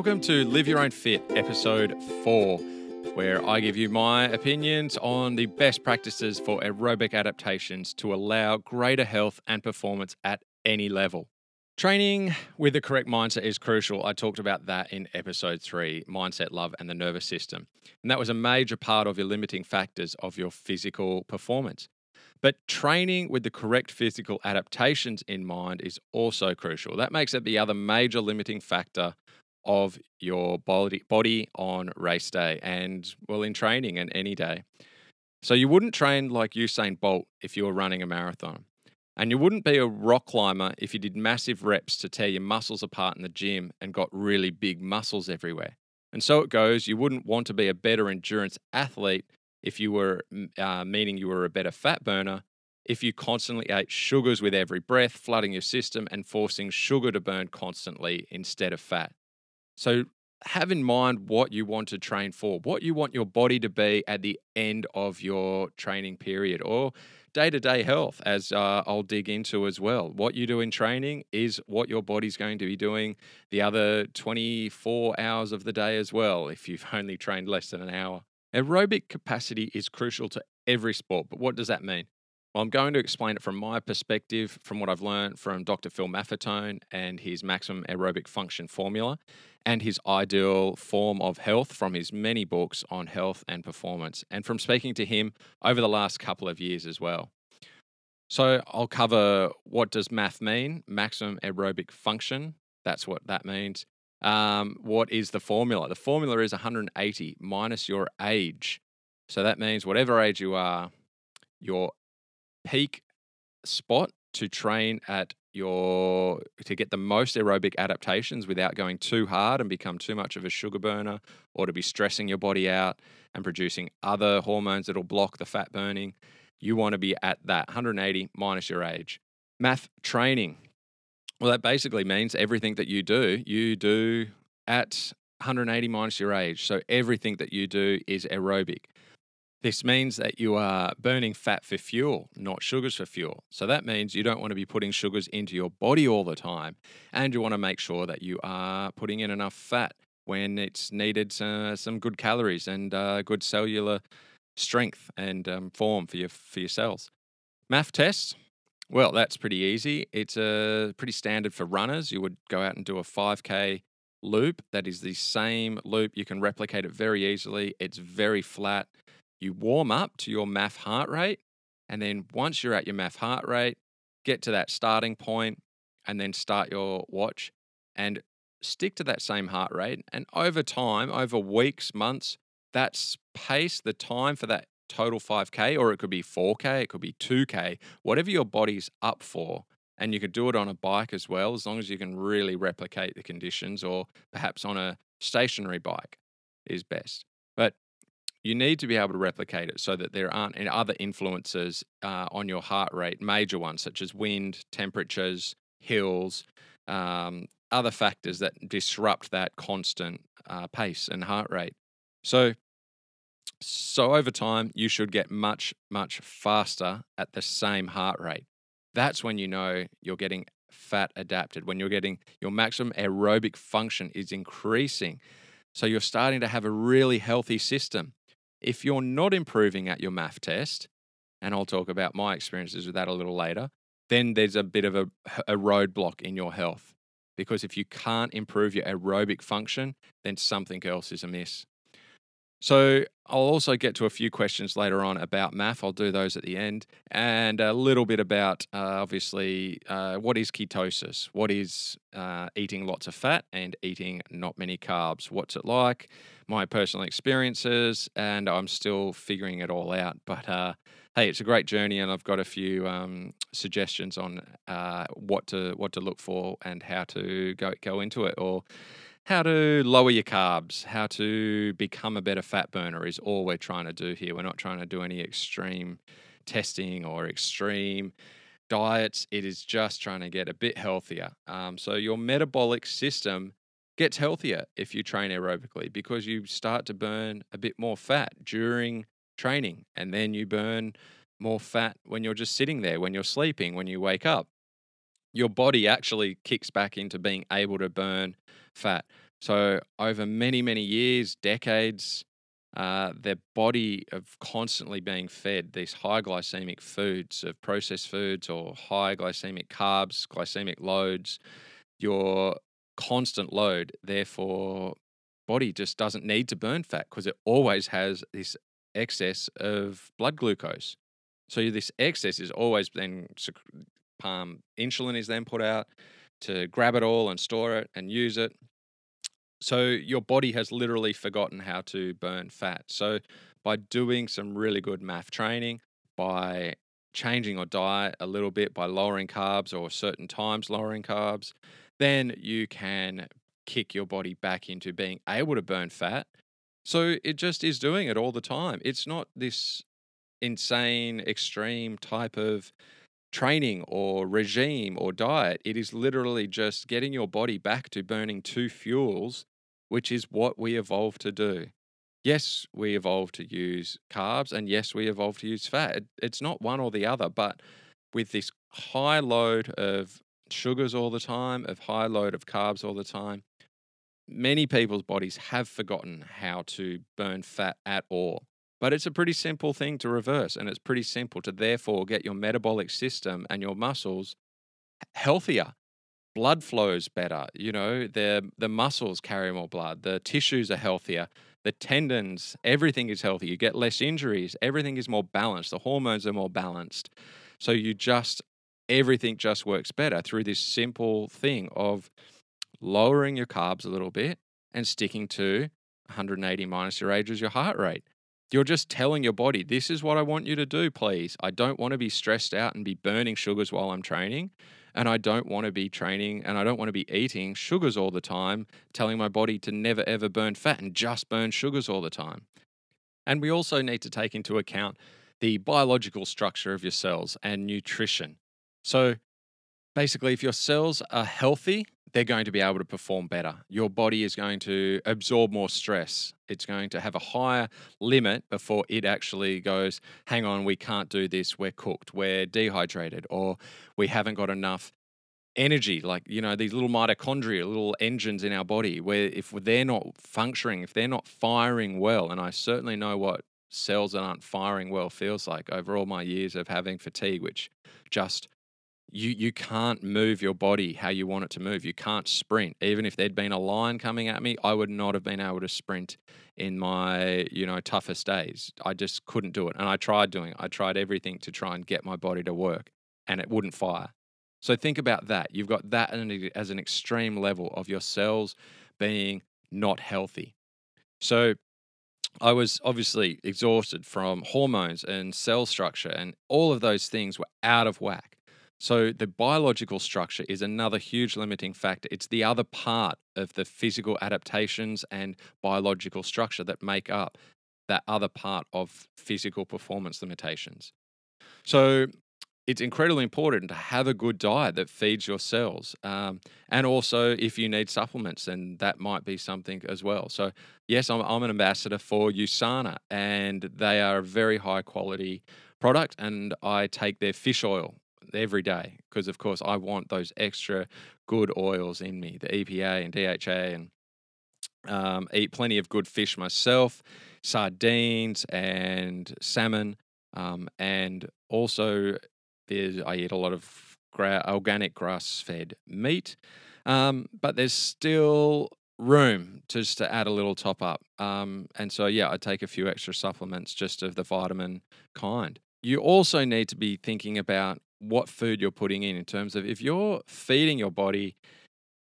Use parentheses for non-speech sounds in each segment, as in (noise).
Welcome to Live Your Own Fit, episode four, where I give you my opinions on the best practices for aerobic adaptations to allow greater health and performance at any level. Training with the correct mindset is crucial. I talked about that in episode three mindset, love, and the nervous system. And that was a major part of your limiting factors of your physical performance. But training with the correct physical adaptations in mind is also crucial. That makes it the other major limiting factor of your body, body on race day and, well, in training and any day. So you wouldn't train like Usain Bolt if you were running a marathon. And you wouldn't be a rock climber if you did massive reps to tear your muscles apart in the gym and got really big muscles everywhere. And so it goes, you wouldn't want to be a better endurance athlete if you were, uh, meaning you were a better fat burner, if you constantly ate sugars with every breath, flooding your system and forcing sugar to burn constantly instead of fat. So have in mind what you want to train for, what you want your body to be at the end of your training period or day to day health, as uh, I'll dig into as well. What you do in training is what your body's going to be doing the other 24 hours of the day as well, if you've (laughs) only trained less than an hour. Aerobic capacity is crucial to every sport, but what does that mean? Well, I'm going to explain it from my perspective, from what I've learned from Dr. Phil Maffetone and his maximum aerobic function formula, and his ideal form of health from his many books on health and performance, and from speaking to him over the last couple of years as well. So I'll cover what does MAF mean, maximum aerobic function. That's what that means. Um, what is the formula? The formula is 180 minus your age. So that means whatever age you are, your peak spot to train at your to get the most aerobic adaptations without going too hard and become too much of a sugar burner or to be stressing your body out and producing other hormones that'll block the fat burning. You want to be at that 180 minus your age. MAF training. Well that basically means everything that you do you do at 180 minus your age. So everything that you do is aerobic this means that you are burning fat for fuel, not sugars for fuel. So that means you don't want to be putting sugars into your body all the time. And you want to make sure that you are putting in enough fat when it's needed uh, some good calories and uh, good cellular strength and um, form for your, for your cells. MAF test, well, that's pretty easy. It's uh, pretty standard for runners. You would go out and do a 5K loop. That is the same loop. You can replicate it very easily. It's very flat you warm up to your MAF heart rate. And then once you're at your MAF heart rate, get to that starting point and then start your watch and stick to that same heart rate. And over time, over weeks, months, that pace, the time for that total 5K, or it could be 4K, it could be 2K, whatever your body's up for. And you could do it on a bike as well, as long as you can really replicate the conditions, or perhaps on a stationary bike is best. You need to be able to replicate it so that there aren't any other influences uh, on your heart rate, major ones such as wind, temperatures, hills, um, other factors that disrupt that constant uh, pace and heart rate. So, so over time, you should get much, much faster at the same heart rate. That's when you know you're getting fat adapted, when you're getting your maximum aerobic function is increasing. So you're starting to have a really healthy system. If you're not improving at your MAF test, and I'll talk about my experiences with that a little later, then there's a bit of a, a roadblock in your health. Because if you can't improve your aerobic function, then something else is amiss. So I'll also get to a few questions later on about MAF. I'll do those at the end, and a little bit about uh, obviously uh, what is ketosis, what is uh, eating lots of fat and eating not many carbs. What's it like? My personal experiences, and I'm still figuring it all out. But uh, hey, it's a great journey, and I've got a few um, suggestions on uh, what to what to look for and how to go go into it, or how to lower your carbs, how to become a better fat burner is all we're trying to do here. We're not trying to do any extreme testing or extreme diets. It is just trying to get a bit healthier. Um, so your metabolic system gets healthier if you train aerobically because you start to burn a bit more fat during training and then you burn more fat when you're just sitting there, when you're sleeping, when you wake up your body actually kicks back into being able to burn fat. So, over many, many years, decades, uh, their body of constantly being fed these high glycemic foods of processed foods or high glycemic carbs, glycemic loads, your constant load, therefore, body just doesn't need to burn fat because it always has this excess of blood glucose. So this excess is always then um, insulin is then put out to grab it all and store it and use it. So your body has literally forgotten how to burn fat. So by doing some really good MAF training, by changing your diet a little bit, by lowering carbs or certain times lowering carbs, then you can kick your body back into being able to burn fat. So it just is doing it all the time. It's not this insane, extreme type of training or regime or diet. It is literally just getting your body back to burning two fuels which is what we evolved to do. Yes, we evolved to use carbs, and yes, we evolved to use fat. It's not one or the other, but with this high load of sugars all the time, of high load of carbs all the time, many people's bodies have forgotten how to burn fat at all. But it's a pretty simple thing to reverse, and it's pretty simple to therefore get your metabolic system and your muscles healthier blood flows better. You know, the the muscles carry more blood, the tissues are healthier, the tendons, everything is healthy. You get less injuries, everything is more balanced, the hormones are more balanced. So you just everything just works better through this simple thing of lowering your carbs a little bit and sticking to 180 minus your age as your heart rate. You're just telling your body, this is what I want you to do, please. I don't want to be stressed out and be burning sugars while I'm training and I don't want to be training and I don't want to be eating sugars all the time, telling my body to never ever burn fat and just burn sugars all the time. And we also need to take into account the biological structure of your cells and nutrition. So basically, if your cells are healthy, they're going to be able to perform better. Your body is going to absorb more stress. It's going to have a higher limit before it actually goes, hang on, we can't do this. We're cooked. We're dehydrated, or we haven't got enough energy. Like, you know, these little mitochondria, little engines in our body, where if they're not functioning, if they're not firing well, and I certainly know what cells that aren't firing well feels like over all my years of having fatigue, which just you you can't move your body how you want it to move. You can't sprint. Even if there'd been a lion coming at me, I would not have been able to sprint in my you know toughest days. I just couldn't do it, and I tried doing it. I tried everything to try and get my body to work, and it wouldn't fire. So think about that. You've got that as an extreme level of your cells being not healthy. So I was obviously exhausted from hormones and cell structure, and all of those things were out of whack. So, the biological structure is another huge limiting factor. It's the other part of the physical adaptations and biological structure that make up that other part of physical performance limitations. So, it's incredibly important to have a good diet that feeds your cells. Um, and also, if you need supplements, then that might be something as well. So, yes, I'm, I'm an ambassador for USANA, and they are a very high quality product. And I take their fish oil every day because, of course, I want those extra good oils in me, the EPA and DHA, and um, eat plenty of good fish myself, sardines and salmon, um, and also I eat a lot of gra- organic grass-fed meat. Um, but there's still room just to add a little top up. Um, and so, yeah, I take a few extra supplements just of the vitamin kind. You also need to be thinking about what food you're putting in, in terms of if you're feeding your body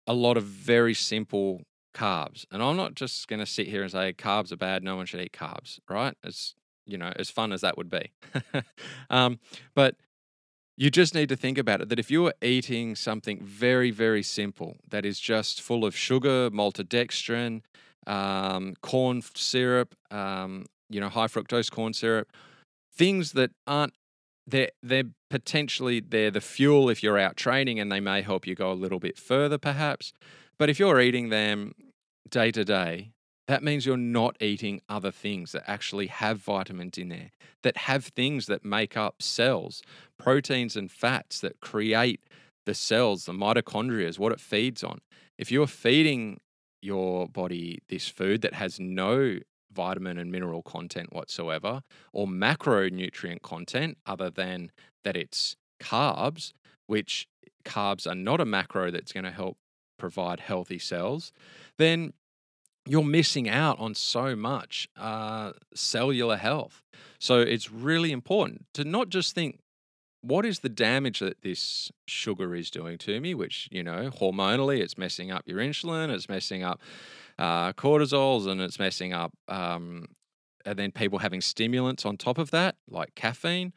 a lot of very simple carbs, and I'm not just going to sit here and say carbs are bad, no one should eat carbs, right? As you know, as fun as that would be. (laughs) um, but you just need to think about it that if you are eating something very, very simple that is just full of sugar, maltodextrin, um, corn syrup, um, you know, high fructose corn syrup, things that aren't they're they're potentially they're the fuel if you're out training and they may help you go a little bit further perhaps. But if you're eating them day to day that means you're not eating other things that actually have vitamins in there that have things that make up cells proteins and fats that create the cells the mitochondria is what it feeds on. If you're feeding your body this food that has no vitamin and mineral content whatsoever or macronutrient content other than that it's carbs, which carbs are not a macro that's going to help provide healthy cells, then you're missing out on so much uh, cellular health. So it's really important to not just think, what is the damage that this sugar is doing to me? Which, you know, hormonally, it's messing up your insulin, it's messing up uh, cortisols, and it's messing up. Um, and then people having stimulants on top of that, like caffeine.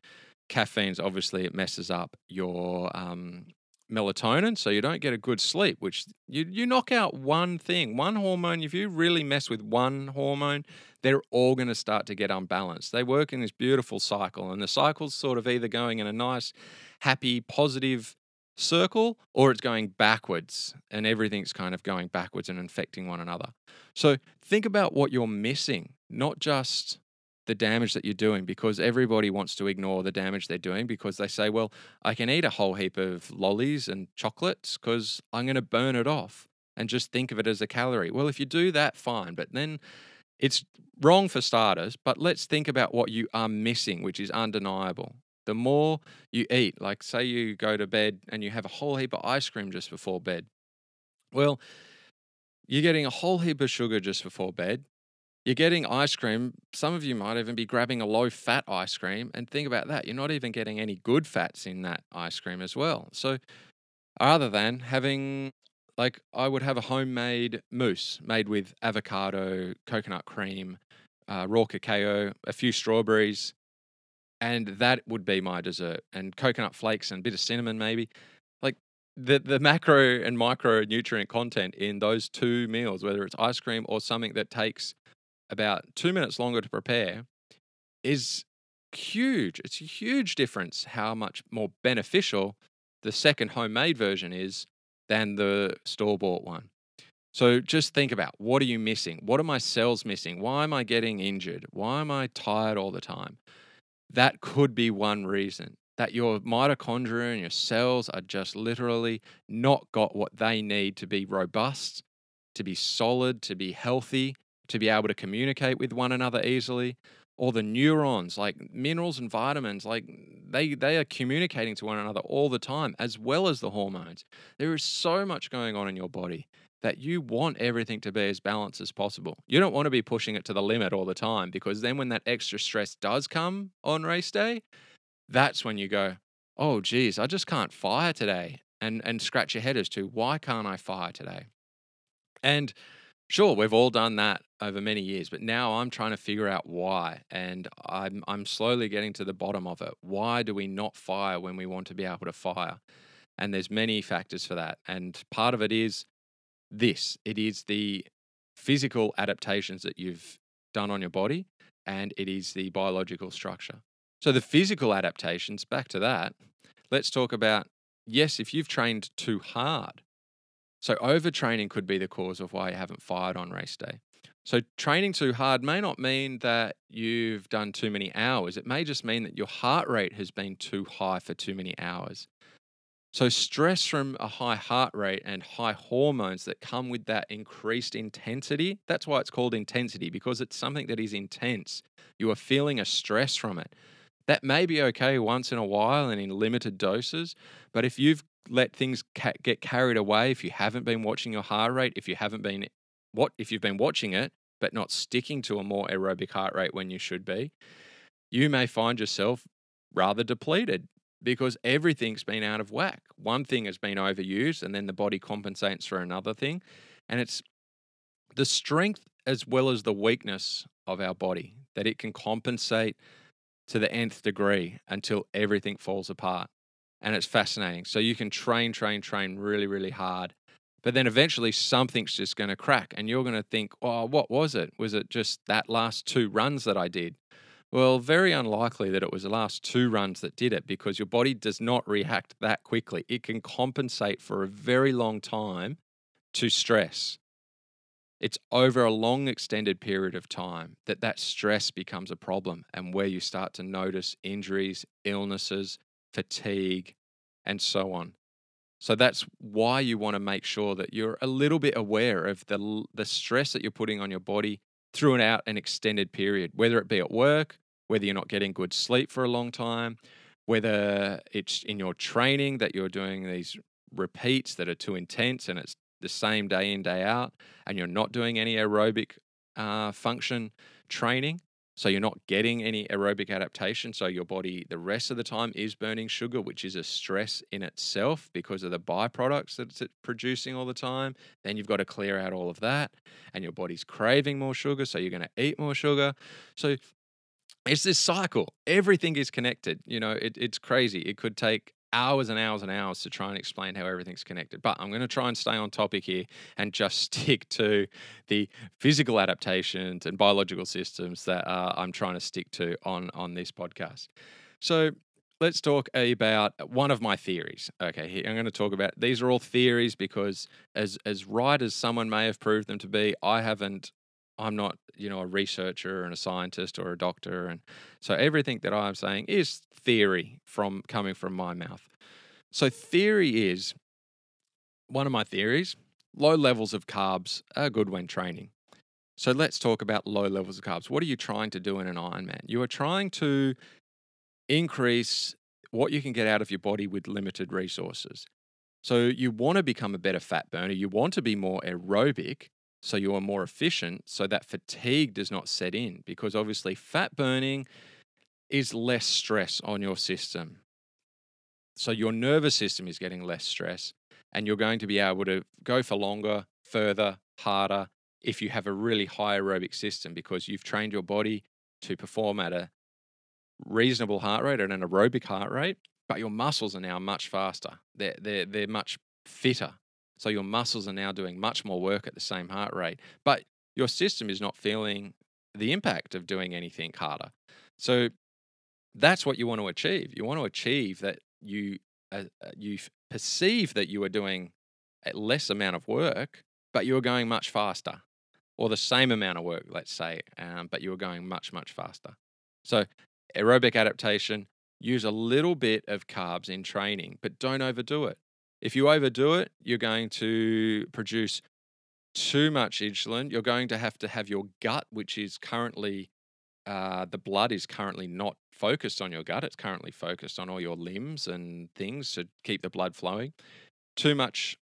Caffeine's obviously, it messes up your um, melatonin, so you don't get a good sleep, which you, you knock out one thing, one hormone. If you really mess with one hormone, they're all going to start to get unbalanced. They work in this beautiful cycle, and the cycle's sort of either going in a nice, happy, positive circle or it's going backwards and everything's kind of going backwards and infecting one another. So think about what you're missing, not just the damage that you're doing because everybody wants to ignore the damage they're doing because they say, well, I can eat a whole heap of lollies and chocolates because I'm going to burn it off and just think of it as a calorie. Well, if you do that, fine. But then it's wrong for starters. But let's think about what you are missing, which is undeniable. The more you eat, like say you go to bed and you have a whole heap of ice cream just before bed. Well, you're getting a whole heap of sugar just before bed you're getting ice cream. Some of you might even be grabbing a low fat ice cream. And think about that. You're not even getting any good fats in that ice cream as well. So, other than having, like, I would have a homemade mousse made with avocado, coconut cream, uh, raw cacao, a few strawberries, and that would be my dessert. And coconut flakes and a bit of cinnamon, maybe. Like, the, the macro and micro nutrient content in those two meals, whether it's ice cream or something that takes about two minutes longer to prepare is huge. It's a huge difference how much more beneficial the second homemade version is than the store bought one. So just think about what are you missing? What are my cells missing? Why am I getting injured? Why am I tired all the time? That could be one reason that your mitochondria and your cells are just literally not got what they need to be robust, to be solid, to be healthy, to be able to communicate with one another easily. Or the neurons like minerals and vitamins like they they are communicating to one another all the time as well as the hormones. There is so much going on in your body that you want everything to be as balanced as possible you don't want to be pushing it to the limit all the time because then when that extra stress does come on race day that's when you go oh geez i just can't fire today and and scratch your head as to why can't i fire today and Sure, we've all done that over many years, but now I'm trying to figure out why, and I'm I'm slowly getting to the bottom of it. Why do we not fire when we want to be able to fire? And there's many factors for that, and part of it is this. It is the physical adaptations that you've done on your body, and it is the biological structure. So the physical adaptations, back to that. Let's talk about yes, if you've trained too hard, so, overtraining could be the cause of why you haven't fired on race day. So, training too hard may not mean that you've done too many hours. It may just mean that your heart rate has been too high for too many hours. So, stress from a high heart rate and high hormones that come with that increased intensity, that's why it's called intensity, because it's something that is intense. You are feeling a stress from it. That may be okay once in a while and in limited doses, but if you've let things ca- get carried away if you haven't been watching your heart rate, if you haven't been what if you've been watching it but not sticking to a more aerobic heart rate when you should be, you may find yourself rather depleted because everything's been out of whack. One thing has been overused and then the body compensates for another thing. And it's the strength as well as the weakness of our body that it can compensate to the nth degree until everything falls apart and it's fascinating. So you can train, train, train really, really hard. But then eventually something's just going to crack, and you're going to think, oh, what was it? Was it just that last two runs that I did? Well, very unlikely that it was the last two runs that did it because your body does not react that quickly. It can compensate for a very long time to stress. It's over a long extended period of time that that stress becomes a problem and where you start to notice injuries, illnesses, fatigue, and so on. So that's why you want to make sure that you're a little bit aware of the the stress that you're putting on your body through and out an extended period, whether it be at work, whether you're not getting good sleep for a long time, whether it's in your training that you're doing these repeats that are too intense and it's the same day in, day out, and you're not doing any aerobic uh, function training. So you're not getting any aerobic adaptation. So your body, the rest of the time, is burning sugar, which is a stress in itself because of the byproducts that it's uh, producing all the time. Then you've got to clear out all of that, and your body's craving more sugar. So you're going to eat more sugar. So it's this cycle. Everything is connected. You know, it, it's crazy. It could take hours and hours and hours to try and explain how everything's connected. But I'm going to try and stay on topic here and just (laughs) stick to the physical adaptations and biological systems that uh, I'm trying to stick to on on this podcast. So let's talk about one of my theories. Okay, I'm going to talk about these are all theories because as as right as someone may have proved them to be, I haven't I'm not, you know, a researcher and a scientist or a doctor. And so everything that I'm saying is theory from coming from my mouth. So theory is one of my theories. Low levels of carbs are good when training. So let's talk about low levels of carbs. What are you trying to do in an Ironman? You are trying to increase what you can get out of your body with limited resources. So you want to become a better fat burner. You want to be more aerobic so you are more efficient so that fatigue does not set in because obviously fat burning is less stress on your system. So your nervous system is getting less stress and you're going to be able to go for longer further harder if you have a really high aerobic system because you've trained your body to perform at a reasonable heart rate at an aerobic heart rate but your muscles are now much faster. They're, they're, they're much fitter so your muscles are now doing much more work at the same heart rate, but your system is not feeling the impact of doing anything harder. So that's what you want to achieve. You want to achieve that you uh, uh you perceive that you are doing a less amount of work, but you are going much faster, or the same amount of work, let's say, um, but you are going much much faster. So aerobic adaptation. Use a little bit of carbs in training, but don't overdo it. If you overdo it, you're going to produce too much insulin. You're going to have to have your gut, which is currently, uh, the blood is currently not focused on your gut. It's currently focused on all your limbs and things to keep the blood flowing. Too much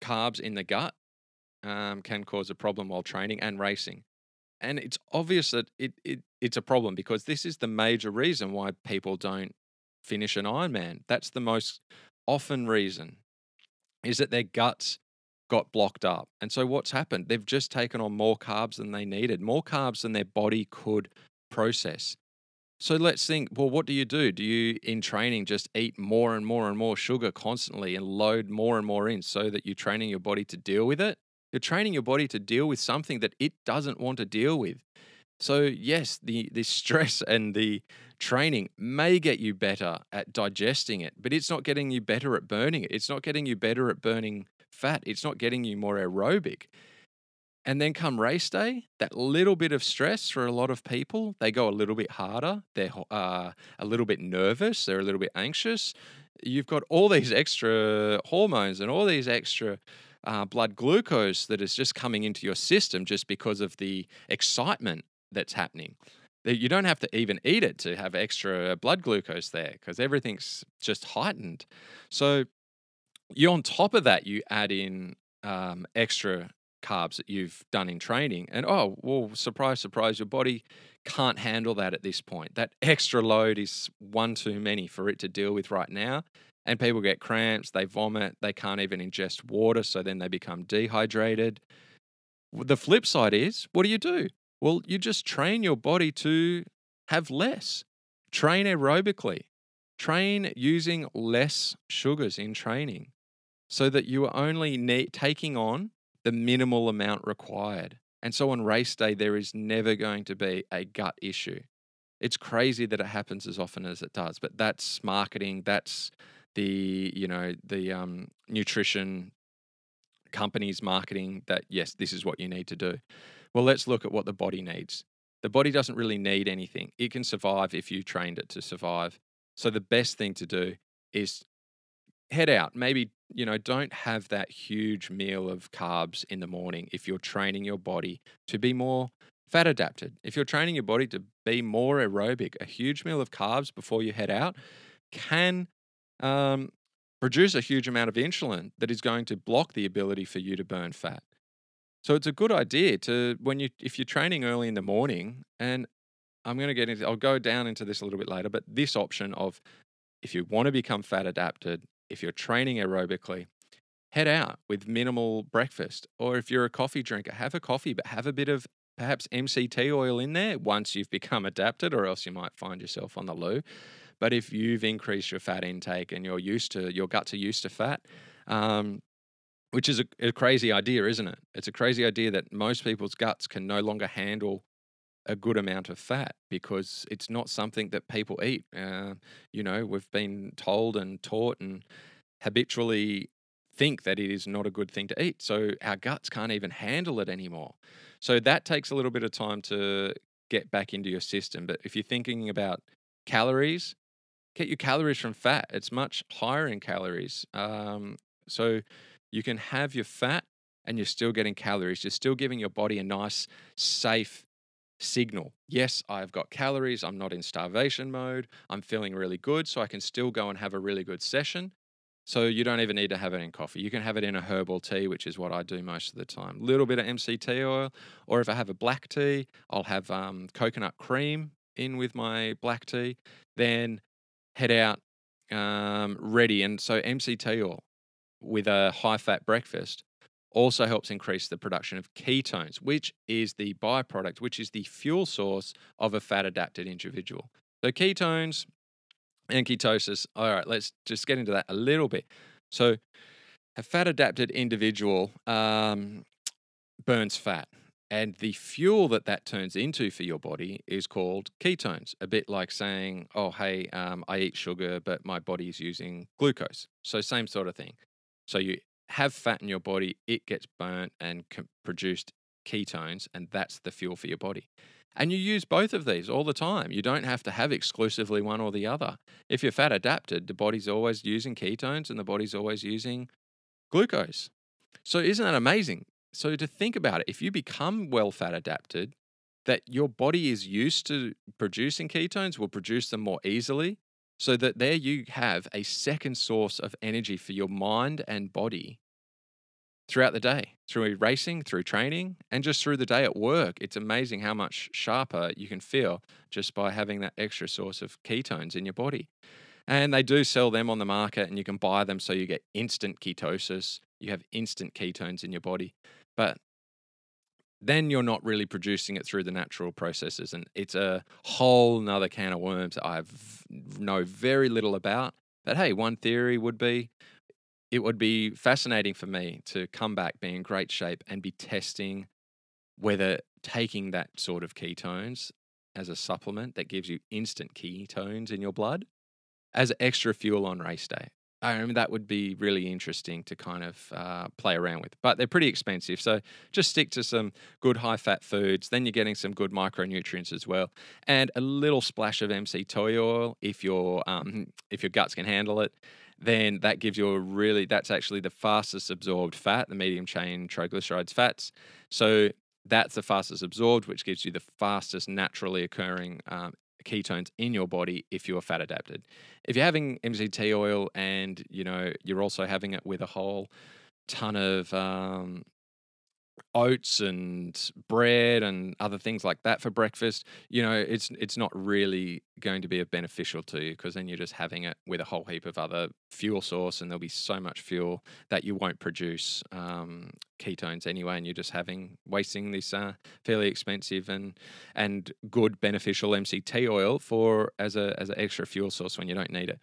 carbs in the gut um, can cause a problem while training and racing. And it's obvious that it, it it's a problem because this is the major reason why people don't finish an Ironman. That's the most often reason is that their guts got blocked up. And so what's happened? They've just taken on more carbs than they needed, more carbs than their body could process. So let's think well, what do you do? Do you, in training, just eat more and more and more sugar constantly and load more and more in so that you're training your body to deal with it? You're training your body to deal with something that it doesn't want to deal with. So yes, the the stress (laughs) and the training may get you better at digesting it, but it's not getting you better at burning it. It's not getting you better at burning fat. It's not getting you more aerobic. And then come race day, that little bit of stress for a lot of people, they go a little bit harder. They're uh, a little bit nervous. They're a little bit anxious. You've got all these extra hormones and all these extra uh, blood glucose that is just coming into your system just because of the excitement that's happening. You don't have to even eat it to have extra blood glucose there because everything's just heightened. So you on top of that, you add in um, extra carbs that you've done in training, and oh well, surprise, surprise, your body can't handle that at this point. That extra load is one too many for it to deal with right now. And people get cramps, they vomit, they can't even ingest water, so then they become dehydrated. The flip side is, what do you do? Well, you just train your body to have less. Train aerobically. Train using less sugars in training so that you are only ne- taking on the minimal amount required. And so on race day, there is never going to be a gut issue. It's crazy that it happens as often as it does, but that's marketing. That's the you know the um, nutrition companies marketing that yes, this is what you need to do. Well, let's look at what the body needs. The body doesn't really need anything. It can survive if you trained it to survive. So the best thing to do is head out. Maybe, you know, don't have that huge meal of carbs in the morning if you're training your body to be more fat adapted. If you're training your body to be more aerobic, a huge meal of carbs before you head out can um, produce a huge amount of insulin that is going to block the ability for you to burn fat. So it's a good idea to when you if you're training early in the morning and I'm going to get into I'll go down into this a little bit later, but this option of if you want to become fat adapted, if you're training aerobically, head out with minimal breakfast. Or if you're a coffee drinker, have a coffee, but have a bit of perhaps MCT oil in there once you've (laughs) become adapted, or else you might find yourself on the loo. But if you've increased your fat intake and you're used to your guts are used to fat, um, which is a, a, crazy idea, isn't it? It's a crazy idea that most people's guts can no longer handle a good amount of fat because it's not something that people eat. Uh, you know, we've been told and taught and habitually think that it is not a good thing to eat. So our guts can't even handle it anymore. So that takes a little bit of time to get back into your system. But if you're thinking about calories, get your calories from fat. It's much higher in calories. Um, so you can have your fat and you're still getting calories. You're still giving your body a nice, safe signal. Yes, I've got calories. I'm not in starvation mode. I'm feeling really good. So I can still go and have a really good session. So you don't even need to have it in coffee. You can have it in a herbal tea, which is what I do most of the time. A little bit of MCT oil, or if I have a black tea, I'll have um, coconut cream in with my black tea. Then head out um, ready. And so MCT oil with a high fat breakfast also helps increase the production of ketones, which is the byproduct, which is the fuel source of a fat adapted individual. So, ketones and ketosis. All right, let's just get into that a little bit. So, a fat adapted individual um, burns fat. And the fuel that that turns into for your body is called ketones, a bit like saying, oh, hey, um, I eat sugar, but my body is using glucose. So, same sort of thing. So, you have fat in your body, it gets burnt and produced ketones, and that's the fuel for your body. And you use both of these all the time. You don't have to have exclusively one or the other. If you're fat adapted, the body's always using ketones and the body's always using glucose. So, isn't that amazing? So to think about it, if you become well fat adapted, that your body is used to producing ketones, will produce them more easily. So that there you have a second source of energy for your mind and body throughout the day, through racing, through training, and just through the day at work. It's amazing how much sharper you can feel just by having that extra source of ketones in your body. And they do sell them on the market, and you can buy them so you get instant ketosis. You have instant ketones in your body but then you're not really producing it through the natural processes. And it's a whole nother can of worms that I know very little about. But hey, one theory would be it would be fascinating for me to come back, be in great shape, and be testing whether taking that sort of ketones as a supplement that gives you instant ketones in your blood as extra fuel on race day. I mean, that would be really interesting to kind of uh, play around with. But they're pretty expensive. So just stick to some good high fat foods. Then you're getting some good micronutrients as well. And a little splash of MCT oil if, your um, if your guts can handle it. Then that gives you a really, that's actually the fastest absorbed fat, the medium chain triglycerides fats. So that's the fastest absorbed, which gives you the fastest naturally occurring um, ketones in your body if you're fat adapted. If you're having MCT oil and you know you're also having it with a whole ton of um, oats and bread and other things like that for breakfast, you know, it's it's not really going to be beneficial to you because then you're just having it with a whole heap of other fuel source, and there'll be so much fuel that you won't produce um, ketones anyway, and you're just having wasting this uh, fairly expensive and and good beneficial MCT oil for as a as an extra fuel source when you don't need it.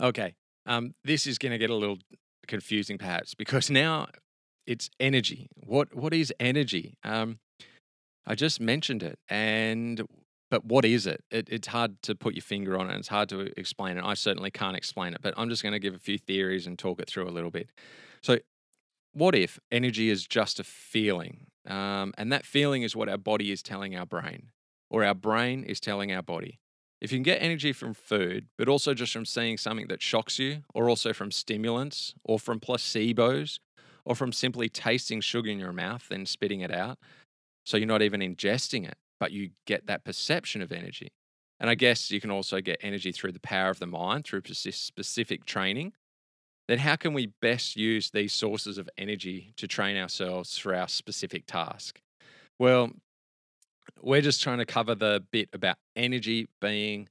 Okay, um, this is going to get a little confusing perhaps because now it's energy. What what is energy? Um, I just mentioned it, and but what is it? it? It's hard to put your finger on it. and It's hard to explain it. I certainly can't explain it, but I'm just going to give a few theories and talk it through a little bit. So, what if energy is just a feeling, um, and that feeling is what our body is telling our brain, or our brain is telling our body? If you can get energy from food, but also just from seeing something that shocks you, or also from stimulants, or from placebos, or from simply tasting sugar in your mouth and spitting it out, so you're not even ingesting it, but you get that perception of energy. And I guess you can also get energy through the power of the mind, through specific training. Then, how can we best use these sources of energy to train ourselves for our specific task? Well, we're just trying to cover the bit about energy being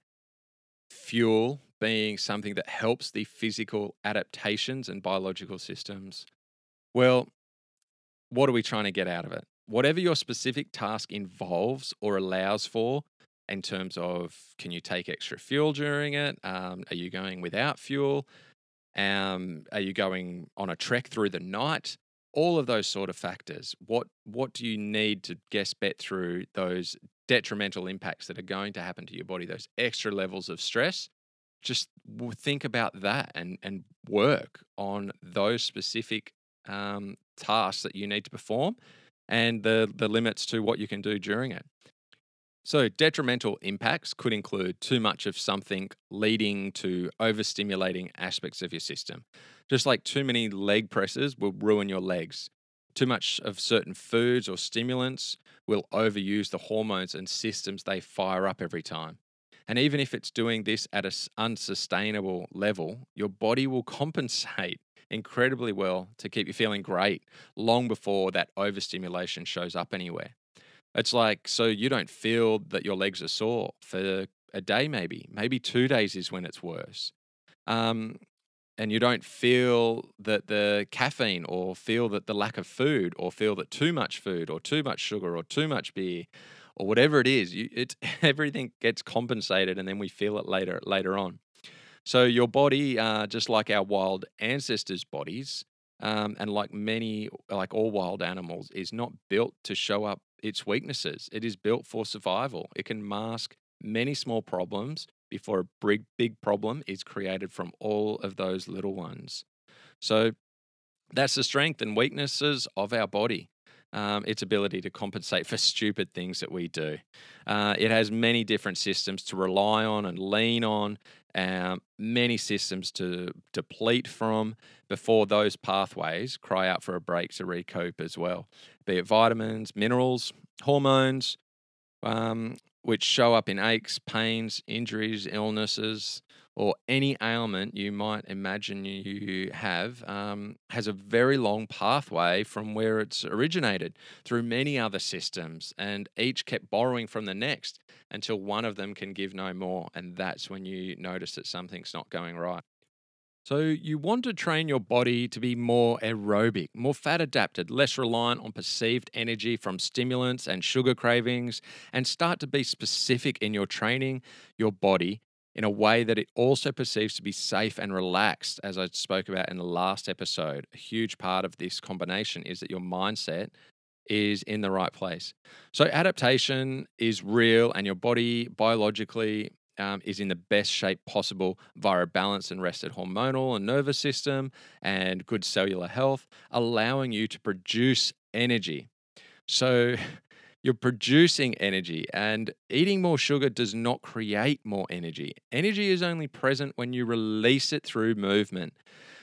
fuel, being something that helps the physical adaptations and biological systems. Well, what are we trying to get out of it? Whatever your specific task involves or allows for, in terms of can you take extra fuel during it? Um, are you going without fuel? Um, are you going on a trek through the night? all of those sort of factors. What what do you need to guess bet through those detrimental impacts that are going to happen to your body, those extra levels of stress? Just think about that and and work on those specific um, tasks that you need to perform and the the limits to what you can do during it. So, detrimental impacts could include too much of something leading to overstimulating aspects of your system. Just like too many leg presses will ruin your legs. Too much of certain foods or stimulants will overuse the hormones and systems they fire up every time. And even if it's doing this at an unsustainable level, your body will compensate incredibly well to keep you feeling great long before that overstimulation shows up anywhere. It's like, so you don't feel that your legs are sore for a day, maybe. Maybe two days is when it's worse. Um, and you don't feel that the caffeine or feel that the lack of food or feel that too much food or too much sugar or too much beer or whatever it is, you, it, (laughs) everything gets compensated and then we feel it later, later on. So your body, uh, just like our wild ancestors' bodies, um, and like many, like all wild animals, is not built to show up its weaknesses. It is built for survival. It can mask many small problems before a big, big problem is created from all of those little ones. So that's the strength and weaknesses of our body. Um, its ability to compensate (laughs) for stupid things that we do. Uh, it has many different systems to rely on and lean on, um, many systems to deplete from before those pathways cry out for a break to recoup as well, be it vitamins, minerals, hormones, um, which show up in aches, pains, injuries, illnesses, or any ailment you might imagine you have, um, has a very long pathway from where it's originated through many other systems, and each kept borrowing from the next until one of them can give no more. And that's when you notice that something's not going right. So, you want to train your body to be more aerobic, more fat adapted, less reliant on perceived energy from stimulants and sugar cravings, and start to be specific in your training your body in a way that it also perceives to be safe and relaxed, as I spoke about in the last episode. A huge part of this combination is that your mindset is in the right place. So, adaptation is real, and your body biologically um, is in the best shape possible via a balanced and rested hormonal and nervous system and good cellular health, allowing you to produce energy. So, (laughs) you're producing energy, and eating more sugar does not create more energy. Energy is only present when you release it through movement,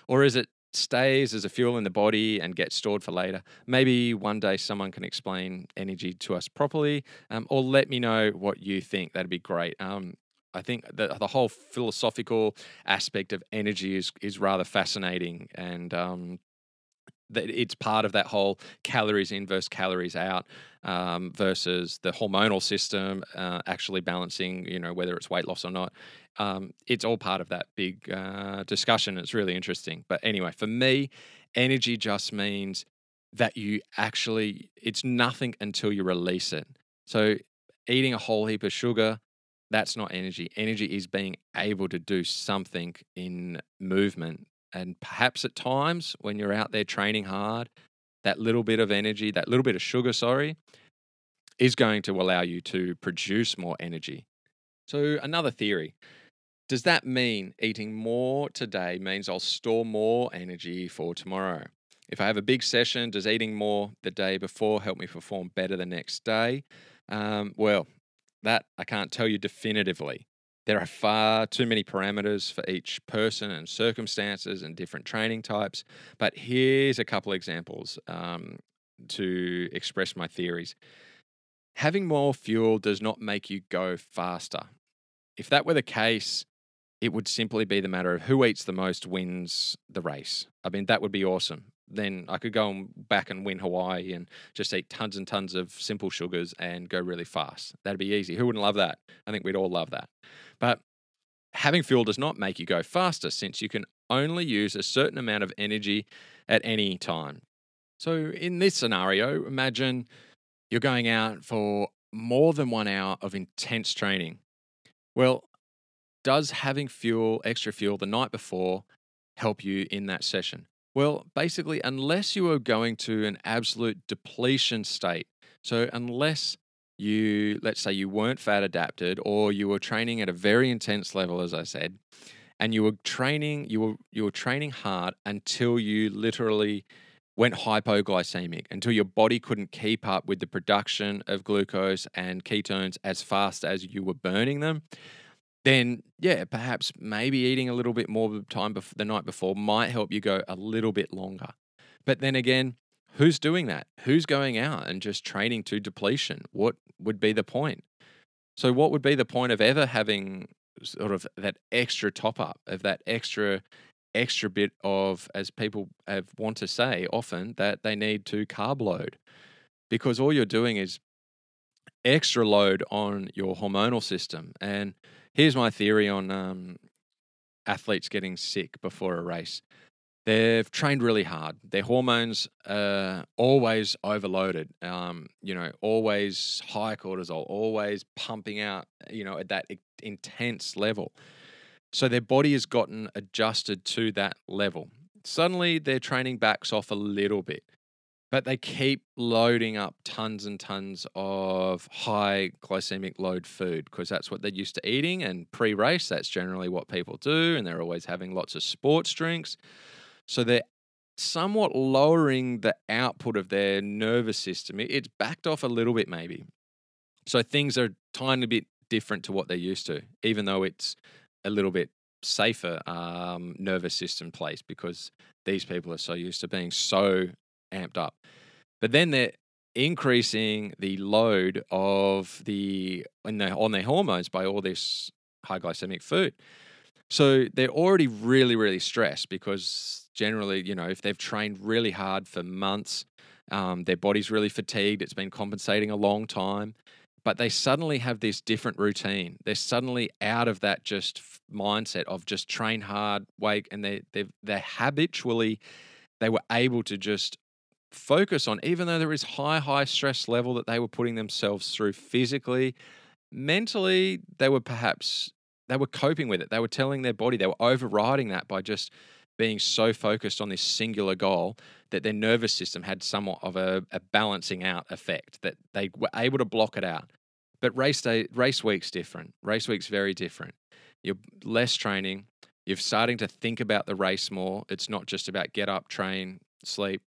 or as it stays as a fuel in the body and gets stored for later. Maybe one day someone can explain energy to us properly, um, or let me know what you think. That'd be great. Um, I think the the whole philosophical aspect of energy is is rather fascinating, and um, it's part of that whole calories in versus calories out um, versus the hormonal system uh, actually balancing, you know, whether it's weight loss or not. Um, it's all part of that big uh, discussion. It's really interesting. But anyway, for me, energy just means that you actually, it's nothing until you release it. So eating a whole heap of sugar, that's not energy. Energy is being able to do something in movement. And perhaps at times when you're out there training hard, that little bit of energy, that little bit of sugar, sorry, is going to allow you to produce more energy. So, another theory does that mean eating more today means I'll store more energy for tomorrow? If I have a big session, does eating more the day before help me perform better the next day? Um, well, that I can't tell you definitively. There are far too many parameters for each person and circumstances and different training types. But here's a couple examples um, to express my theories. Having more fuel does not make you go faster. If that were the case, it would simply be the matter of who eats the most wins the race. I mean, that would be awesome. Then I could go back and win Hawaii and just eat tons and tons of simple sugars and go really fast. That'd be easy. Who wouldn't love that? I think we'd all love that. But having fuel does not make you go faster since you can only use a certain amount of energy at any time. So, in this scenario, imagine you're going out for more than one hour of intense training. Well, does having fuel, extra fuel the night before, help you in that session? Well, basically, unless you are going to an absolute depletion state, so unless you, let's say, you weren't fat adapted or you were training at a very intense level, as I said, and you were training, you were you were training hard until you literally went hypoglycemic until your body couldn't keep up with the production of glucose and ketones as fast as you were burning them then yeah, perhaps maybe eating a little bit more time bef- the night before might help you go a little bit longer. But then again, who's doing that? Who's going out and just training to depletion? What would be the point? So, what would be the point of ever having sort of that extra top up, of that extra extra bit of, as people have want to say often, that they need to carb load? Because all you're doing is extra load on your hormonal system. And Here's my theory on um, athletes getting sick before a race. They've trained really hard. Their hormones are always overloaded. Um, you know, always high cortisol, always pumping out. You know, at that intense level. So their body has gotten adjusted to that level. Suddenly, their training backs off a little bit but they keep loading up tons and tons of high glycemic load food because that's what they're used to eating. And pre race, that's generally what people do. And they're always having lots of sports drinks. So they're somewhat lowering the output of their nervous system. It's backed off a little bit, maybe. So things are tiny bit different to what they're used to, even though it's a little bit safer um, nervous system place because these people are so used to being so amped up. But then they're increasing the load of the, the on their hormones by all this high glycemic food. So they're already really, really stressed because generally, you know, if they've trained really hard for months, um, their body's really fatigued, it's been compensating a long time, but they suddenly have this different routine. They're suddenly out of that just mindset of just train hard, wake, and they they they habitually they were able to just focus on, even though there is high, high stress level that they were putting themselves through physically, mentally, they were perhaps they were coping with it. They were telling their body, they were overriding that by just being so focused on this singular goal that their nervous system had somewhat of a, a balancing out effect, that they were able to block it out. But race day, race week's different. Race week's very different. You're less training. You're starting to think about the race more. It's not just about get up, train, sleep,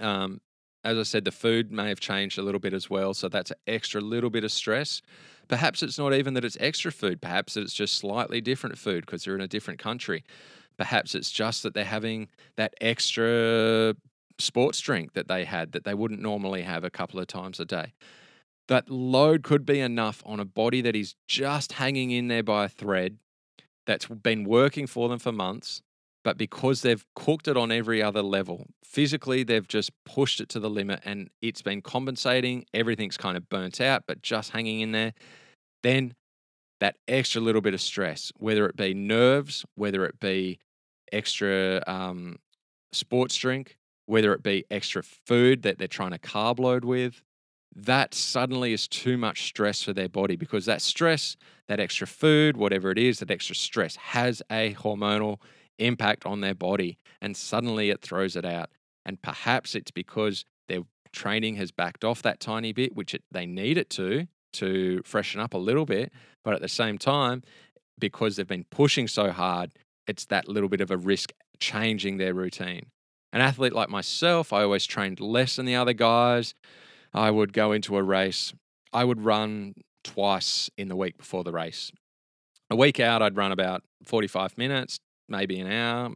um, as I said, the food may have changed a little bit as well. So that's an extra little bit of stress. Perhaps it's not even that it's extra food. Perhaps it's just slightly different food because they're in a different country. Perhaps it's just that they're having that extra sports drink that they had that they wouldn't normally have a couple of times a day. That load could be enough on a body that is just hanging in there by a thread that's been working for them for months but because they've cooked it on every other level, physically they've just pushed it to the limit and it's been compensating. Everything's kind of burnt out, but just hanging in there. Then that extra little bit of stress, whether it be nerves, whether it be extra um, sports drink, whether it be extra food that they're trying to carb load with, that suddenly is too much stress for their body because that stress, that extra food, whatever it is, that extra stress has a hormonal impact on their body and suddenly it throws it out. And perhaps it's because their training has backed off that tiny bit, which it, they need it to, to freshen up a little bit. But at the same time, because they've been pushing so hard, it's that little bit of a risk changing their routine. An athlete like myself, I always trained less than the other guys. I would go into a race, I would run twice in the week before the race. A week out, I'd run about 45 minutes, maybe an hour.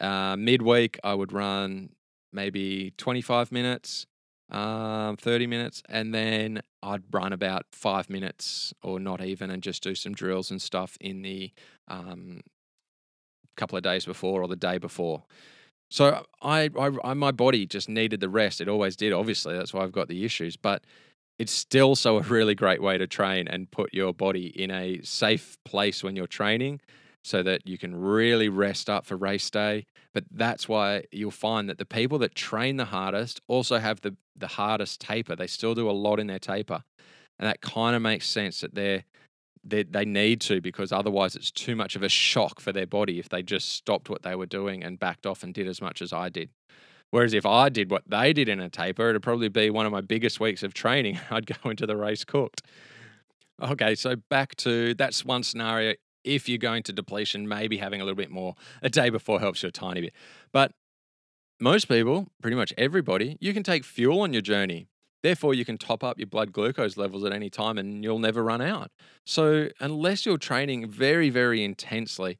Uh, midweek, I would run maybe 25 minutes, um, 30 minutes, and then I'd run about five minutes or not even and just do some drills and stuff in the um, couple of days before or the day before. So I, I, I, my body just needed the rest. It always did. Obviously, that's why I've got the issues. But it's still so a really great way to train and put your body in a safe place when you're training so that you can really rest up for race day. But that's why you'll find that the people that train the hardest also have the, the hardest taper. They still do a lot in their taper. And that kind of makes sense that they're, they, they need to because otherwise it's too much of a shock for their body if they just stopped what they were doing and backed off and did as much as I did. Whereas if I did what they did in a taper, it'd probably be one of my biggest weeks of training. (laughs) I'd go into the race cooked. Okay, so back to that's one scenario. If you're going to depletion, maybe having a little bit more a day before helps you a tiny bit. But most people, pretty much everybody, you can take fuel on your journey. Therefore, you can top up your blood glucose levels at any time and you'll never run out. So, unless you're training very, very intensely,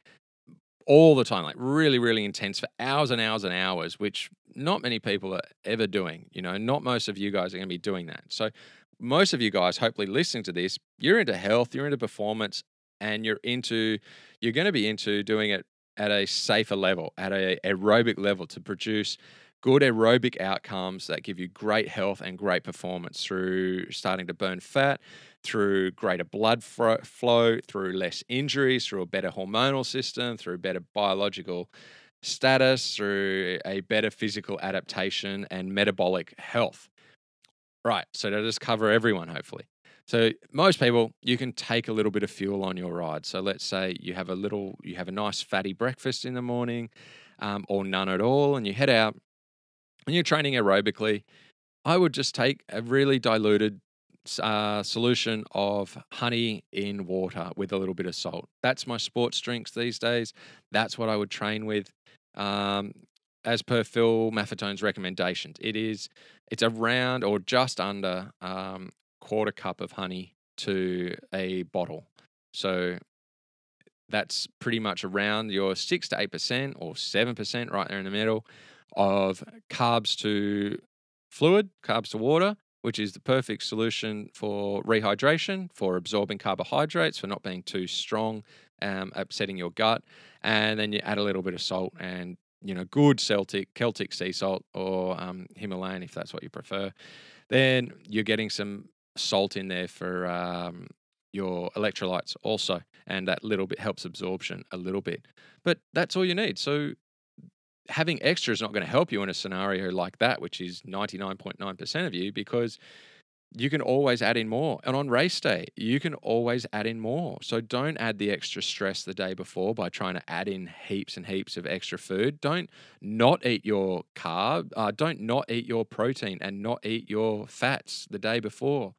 all the time, like really, really intense for hours and hours and hours, which not many people are ever doing. You know, not most of you guys are going to be doing that. So, most of you guys, hopefully listening to this, you're into health, you're into performance, and you're into, you're going to be into doing it at a safer level, at a aerobic level to produce good aerobic outcomes that give you great health and great performance through starting to burn fat, through greater blood flow, through less injuries, through a better hormonal system, through better biological status, through a better physical adaptation and metabolic health. Right, so to just cover everyone, hopefully. So most people, you can take a little bit of fuel on your ride. So let's say you have a little, you have a nice fatty breakfast in the morning, um, or none at all, and you head out and you're training aerobically. I would just take a really diluted uh, solution of honey in water with a little bit of salt. That's my sports drinks these days. That's what I would train with. Um, as per Phil Maffetone's recommendations, it is it's around or just under um, quarter cup of honey to a bottle. So that's pretty much around your six to eight percent or seven percent right there in the middle of carbs to fluid, carbs to water, which is the perfect solution for rehydration, for absorbing carbohydrates, for not being too strong, um, upsetting your gut. And then you add a little bit of salt and, you know, good Celtic, Celtic sea salt or um, Himalayan if that's what you prefer. Then you're getting some salt in there for um, your electrolytes also. And that little bit helps absorption a little bit. But that's all you need. So having extra is not going to help you in a scenario like that, which is 99.9% of you, because you can always add in more. And on race day, you can always add in more. So don't add the extra stress the day before by trying to add in heaps and heaps of extra food. Don't not eat your carb. Uh, don't not eat your protein and not eat your fats the day before.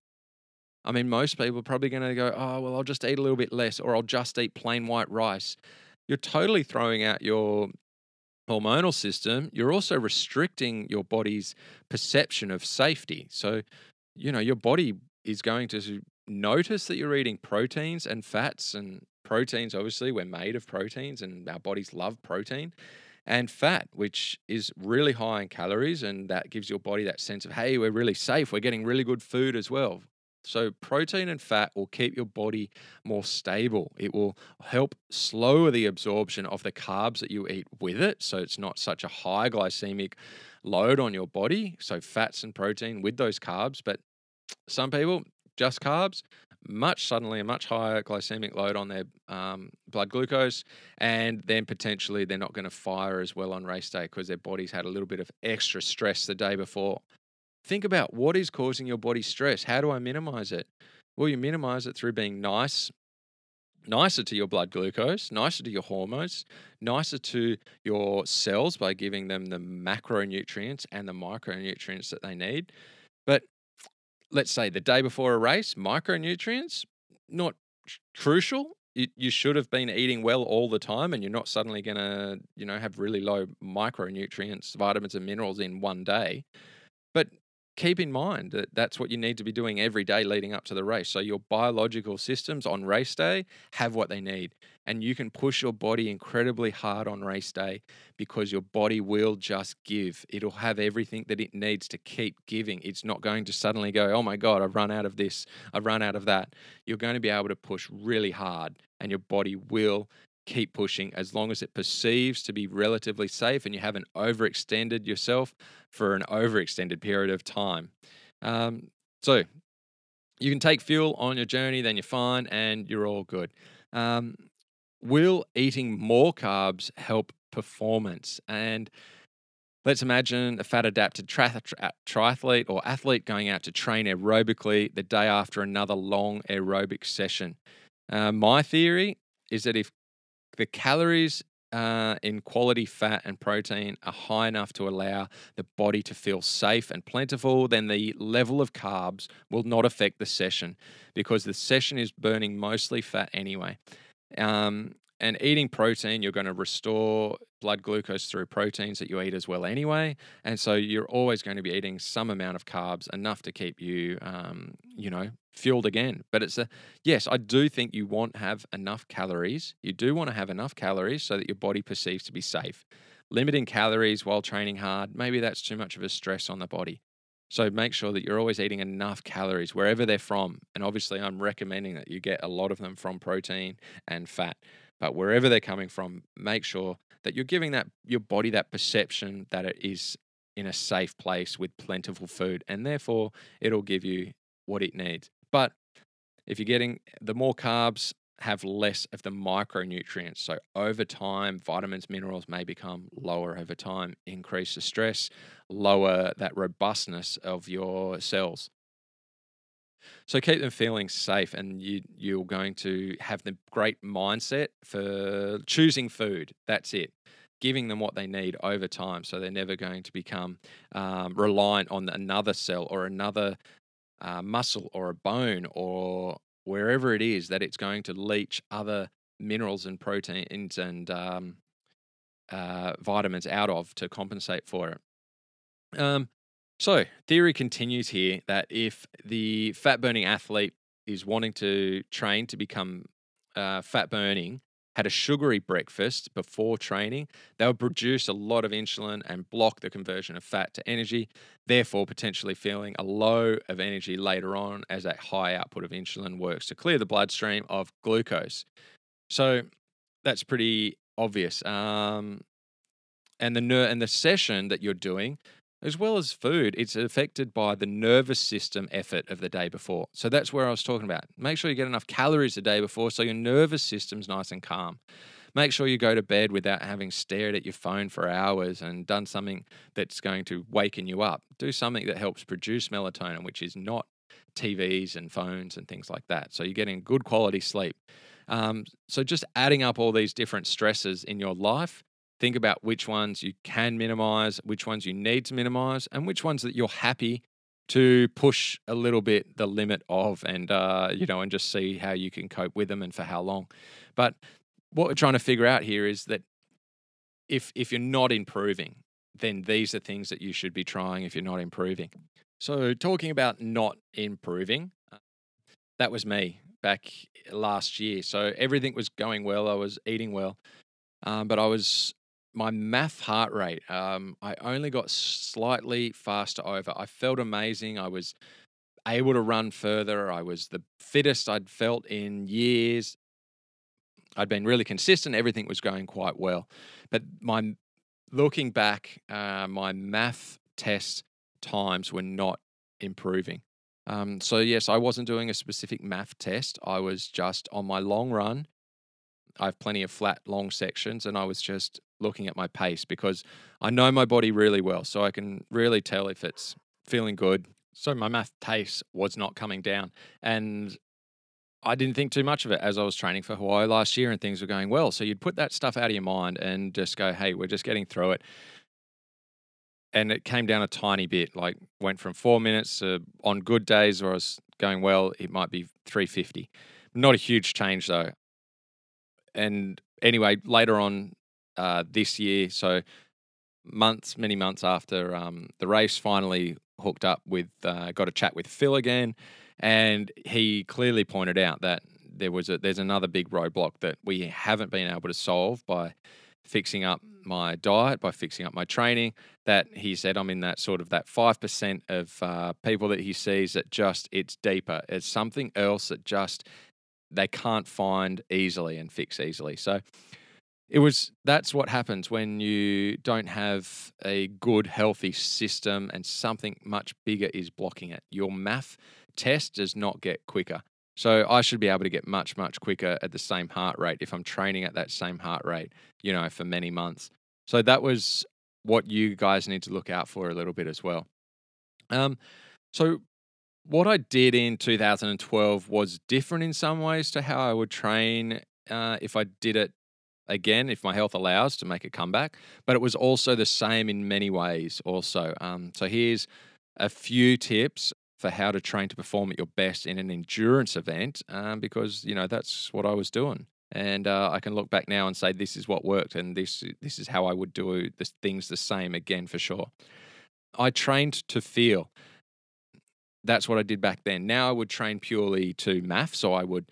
I mean, most people are probably going to go, oh, well, I'll just eat a little bit less or I'll just eat plain white rice. You're totally throwing out your hormonal system, you're also restricting your body's perception of safety. So, you know, your body is going to notice that you're eating proteins and fats and proteins obviously we're made of proteins and our bodies love protein and fat which is really high in calories and that gives your body that sense of hey we're really safe we're getting really good food as well so, protein and fat will keep your body more stable. It will help slow the absorption of the carbs that you eat with it. So, it's not such a high glycemic load on your body. So, fats and protein with those carbs. But some people, just carbs, much suddenly a much higher glycemic load on their um, blood glucose, and then potentially they're not going to fire as well on race day because their body's had a little bit of extra stress the day before. Think about what is causing your body stress. How do I minimize it? Well, you minimize it through being nice, nicer to your blood glucose, nicer to your hormones, nicer to your cells by giving them the macronutrients and the micronutrients that they need. But let's say the day before a race, micronutrients, not crucial. You, should have been eating well all the time and you're not suddenly going to, you know, have really low micronutrients, vitamins and minerals in one day. But keep in mind that that's what you need to be doing every day leading up to the race. So your biological systems on race day have what they need. And you can push your body incredibly hard on race day because your body will just give. It'll have everything that it needs to keep giving. It's not going to suddenly go, oh my God, I've run out of this, I've run out of that. You're going to be able to push really hard and your body will keep pushing as long as it perceives to be relatively safe and you haven't overextended yourself for an overextended period of time. Um, so you can take fuel on your journey, then you're fine and you're all good. Um, will eating more carbs help performance? And let's imagine a fat adapted triathlete or athlete going out to train aerobically the day after another long aerobic session. Uh, my theory is that if the calories uh, in quality fat and protein are high enough to allow the body to feel safe and plentiful, then the level of carbs will not affect the session because the session is burning mostly fat anyway. Um, and eating protein, you're going to restore blood glucose through proteins that you eat as well anyway. And so you're always going to be eating some amount of carbs, enough to keep you, um, you know, fueled again. But it's a, yes, I do think you want to have enough calories. You do want to have enough calories so that your body perceives to be safe. Limiting calories while training hard, maybe that's too much of a stress on the body. So make sure that you're always eating enough calories wherever they're from. And obviously, I'm recommending that you get a lot of them from protein and fat. But wherever they're coming from, make sure that you're giving that your body that perception that it is in a safe place with plentiful food, and therefore it'll give you what it needs. But if you're getting the more carbs, have less of the micronutrients. So over time, vitamins, minerals may become lower over time, increase the stress, lower that robustness of your cells. So keep them feeling safe, and you you're going to have the great mindset for choosing food. That's it. Giving them what they need over time, so they're never going to become um, reliant on another cell or another uh, muscle or a bone or wherever it is that it's going to leach other minerals and proteins and um, uh, vitamins out of to compensate for it. Um, so, theory continues here that if the fat burning athlete is wanting to train to become uh, fat burning, had a sugary breakfast before training, they would produce a lot of insulin and block the conversion of fat to energy, therefore, potentially feeling a low of energy later on as that high output of insulin works to clear the bloodstream of glucose. So, that's pretty obvious. Um, and the ner- and the session that you're doing as well as food, it's affected by the nervous system effort of the day before. So that's where I was talking about. Make sure you get enough calories the day before so your nervous system's nice and calm. Make sure you go to bed without having stared at your phone for hours and done something that's going to waken you up. Do something that helps produce melatonin, which is not TVs and phones and things like that. So you're getting good quality sleep. Um, so just adding up all these different stresses in your life think about which ones you can minimize, which ones you need to minimize, and which ones that you're happy to push a little bit the limit of and uh, you know and just see how you can cope with them and for how long. But what we're trying to figure out here is that if if you're not improving then these are things that you should be trying if you're not improving. So talking about not improving uh, that was me back last year. So everything was going well i was eating well um, but i was my MAF heart rate, um, I only got slightly faster over. I felt amazing. I was able to run further. I was the fittest I'd felt in years. I'd been really consistent. Everything was going quite well. But my looking back, uh, my MAF test times were not improving. Um, so yes, I wasn't doing a specific MAF test. I was just on my long run. I have plenty of flat long sections, and I was just looking at my pace because I know my body really well. So I can really tell if it's feeling good. So my MAF pace was not coming down. And I didn't think too much of it as I was training for Hawaii last year and things were going well. So you'd put that stuff out of your mind and just go, hey, we're just getting through it. And it came down a tiny bit, like went from four minutes on good days where I was going well, it might be 350. Not a huge change though. And anyway, later on uh, this year. So months, many months after um, the race, finally hooked up with, uh, got a chat with Phil again, and he clearly pointed out that there was a there's another big roadblock that we haven't been able to solve by fixing up my diet, by fixing up my training. That he said I'm in that sort of that five percent of uh, people that he sees that just it's deeper. It's something else that just they can't find easily and fix easily. So it was that's what happens when you don't have a good healthy system and something much bigger is blocking it. Your MAF test does not get quicker. So i should be able to get much much quicker at the same heart rate if i'm training at that same heart rate you know for many months. So that was what you guys need to look out for a little bit as well. Um so what i did in 2012 was different in some ways to how i would train uh, if i did it again if my health allows to make a comeback but it was also the same in many ways also. Um, so here's a few tips for how to train to perform at your best in an endurance event um, because you know that's what i was doing. And uh, i can look back now and say this is what worked and this this is how i would do the things the same again for sure. I trained to feel. That's what i did back then. Now i would train purely to MAF, so i would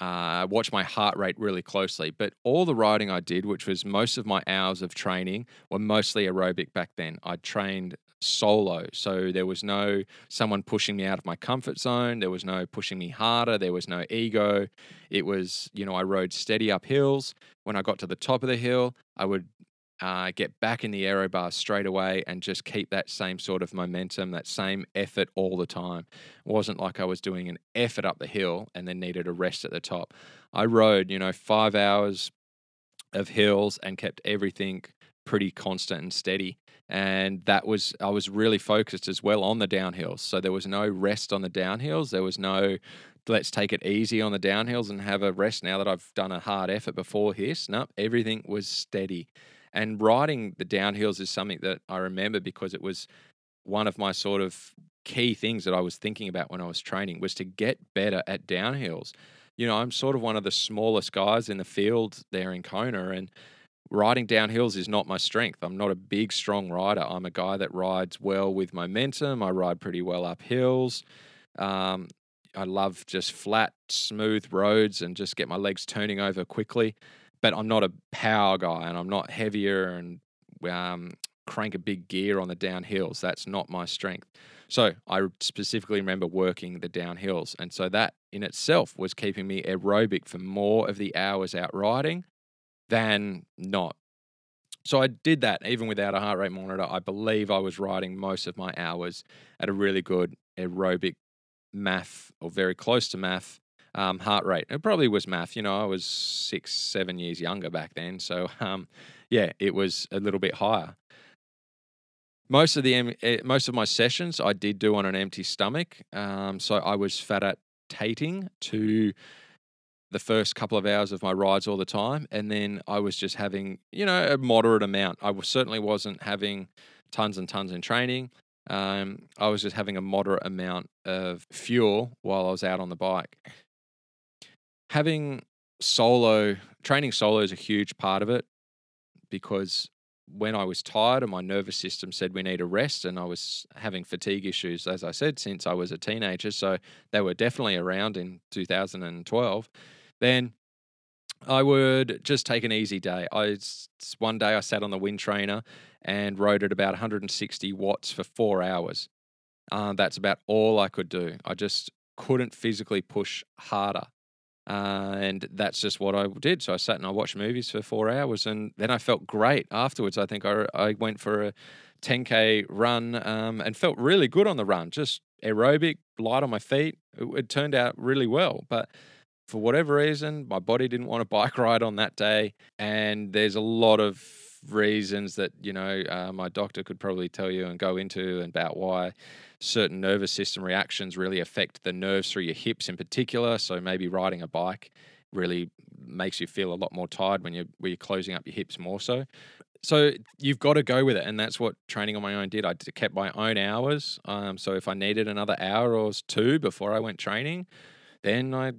uh, watch my heart rate really closely. But all the riding I did, which was most of my hours of training, were mostly aerobic back then. I trained solo. So there was no someone pushing me out of my comfort zone. There was no pushing me harder. There was no ego. It was, you know, I rode steady up hills. When I got to the top of the hill, I would uh, get back in the aero bar straight away and just keep that same sort of momentum, that same effort all the time. It wasn't like I was doing an effort up the hill and then needed a rest at the top. I rode, you know, five hours of hills and kept everything pretty constant and steady. And that was, I was really focused as well on the downhills. So there was no rest on the downhills. There was no, let's take it easy on the downhills and have a rest now that I've done a hard effort before this. No, everything was steady. And riding the downhills is something that I remember because it was one of my sort of key things that I was thinking about when I was training was to get better at downhills. You know, I'm sort of one of the smallest guys in the field there in Kona and riding downhills is not my strength. I'm not a big strong rider. I'm a guy that rides well with momentum. I ride pretty well up hills. Um, I love just flat, smooth roads and just get my legs turning over quickly but I'm not a power guy and I'm not heavier and um, crank a big gear on the downhills. That's not my strength. So I specifically remember working the downhills. And so that in itself was keeping me aerobic for more of the hours out riding than not. So I did that even without a heart rate monitor. I believe I was riding most of my hours at a really good aerobic MAF or very close to MAF um, heart rate. It probably was MAF. You know, I was six, seven years younger back then. So, (laughs) um, yeah, it was a little bit higher. Most of the eh, most of my sessions I did do on an empty stomach. Um, so I was fat tating to the first couple of hours of my rides all the time, and then I was just having you know a moderate amount. I certainly wasn't having tons and tons in training. Um, I was just having a moderate amount of fuel while I was out on the bike having solo training solo is a huge part of it because when I was tired and my nervous system said we need a rest, and I was having fatigue issues, as I said, since I was a teenager, so they were definitely around in 2012, then I would just take an easy day. I one day I sat on the wind trainer and rode at about 160 watts for four hours. Uh, that's about all I could do. I just couldn't physically push harder. Uh, and that's just what I did. So I sat and I watched movies for four hours, and then I felt great afterwards. I think I, I went for a 10k run um, and felt really good on the run, just aerobic, light on my feet. It, it, turned out really well, but for whatever reason, my body didn't want a (laughs) bike ride on that day, and there's a lot of reasons that you know uh, my doctor could probably tell you and go into and about why certain nervous system reactions really affect the nerves through your hips in particular. So maybe riding a bike really makes you feel a lot more tired when you're when you're closing up your hips more so. So you've got to go with it, and that's what training on my own did. I kept my own hours. Um, so if I needed another hour or two before I went training, then I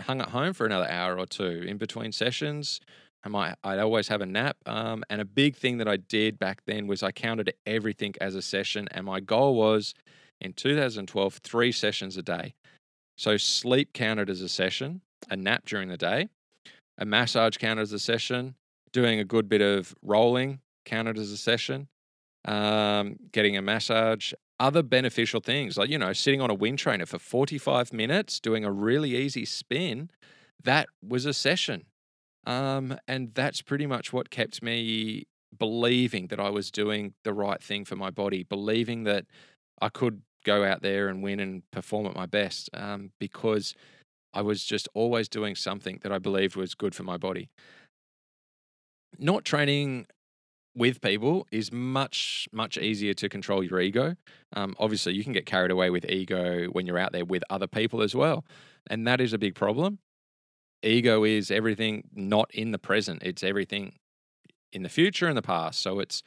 hung at home for another hour or two in between sessions I might, I'd always have a nap. Um, and a big thing that I did back then was I counted everything as a session. And my goal was in 2012, three sessions a day. So sleep counted as a session, a nap during the day, a massage counted as a session, doing a good bit of rolling counted as a session, um, getting a massage, other beneficial things like, you know, sitting on a wind trainer for 45 minutes, doing a really easy spin, that was a session. Um, and that's pretty much what kept me believing that I was doing the right thing for my body, believing that I could go out there and win and perform at my best um, because I was just always doing something that I believed was good for my body. Not training with people is much much easier to control your ego. Um, obviously, you can get carried away with ego when you're out there with other people as well, and that is a big problem. Ego is everything not in the present; it's everything in the future and the past. So it's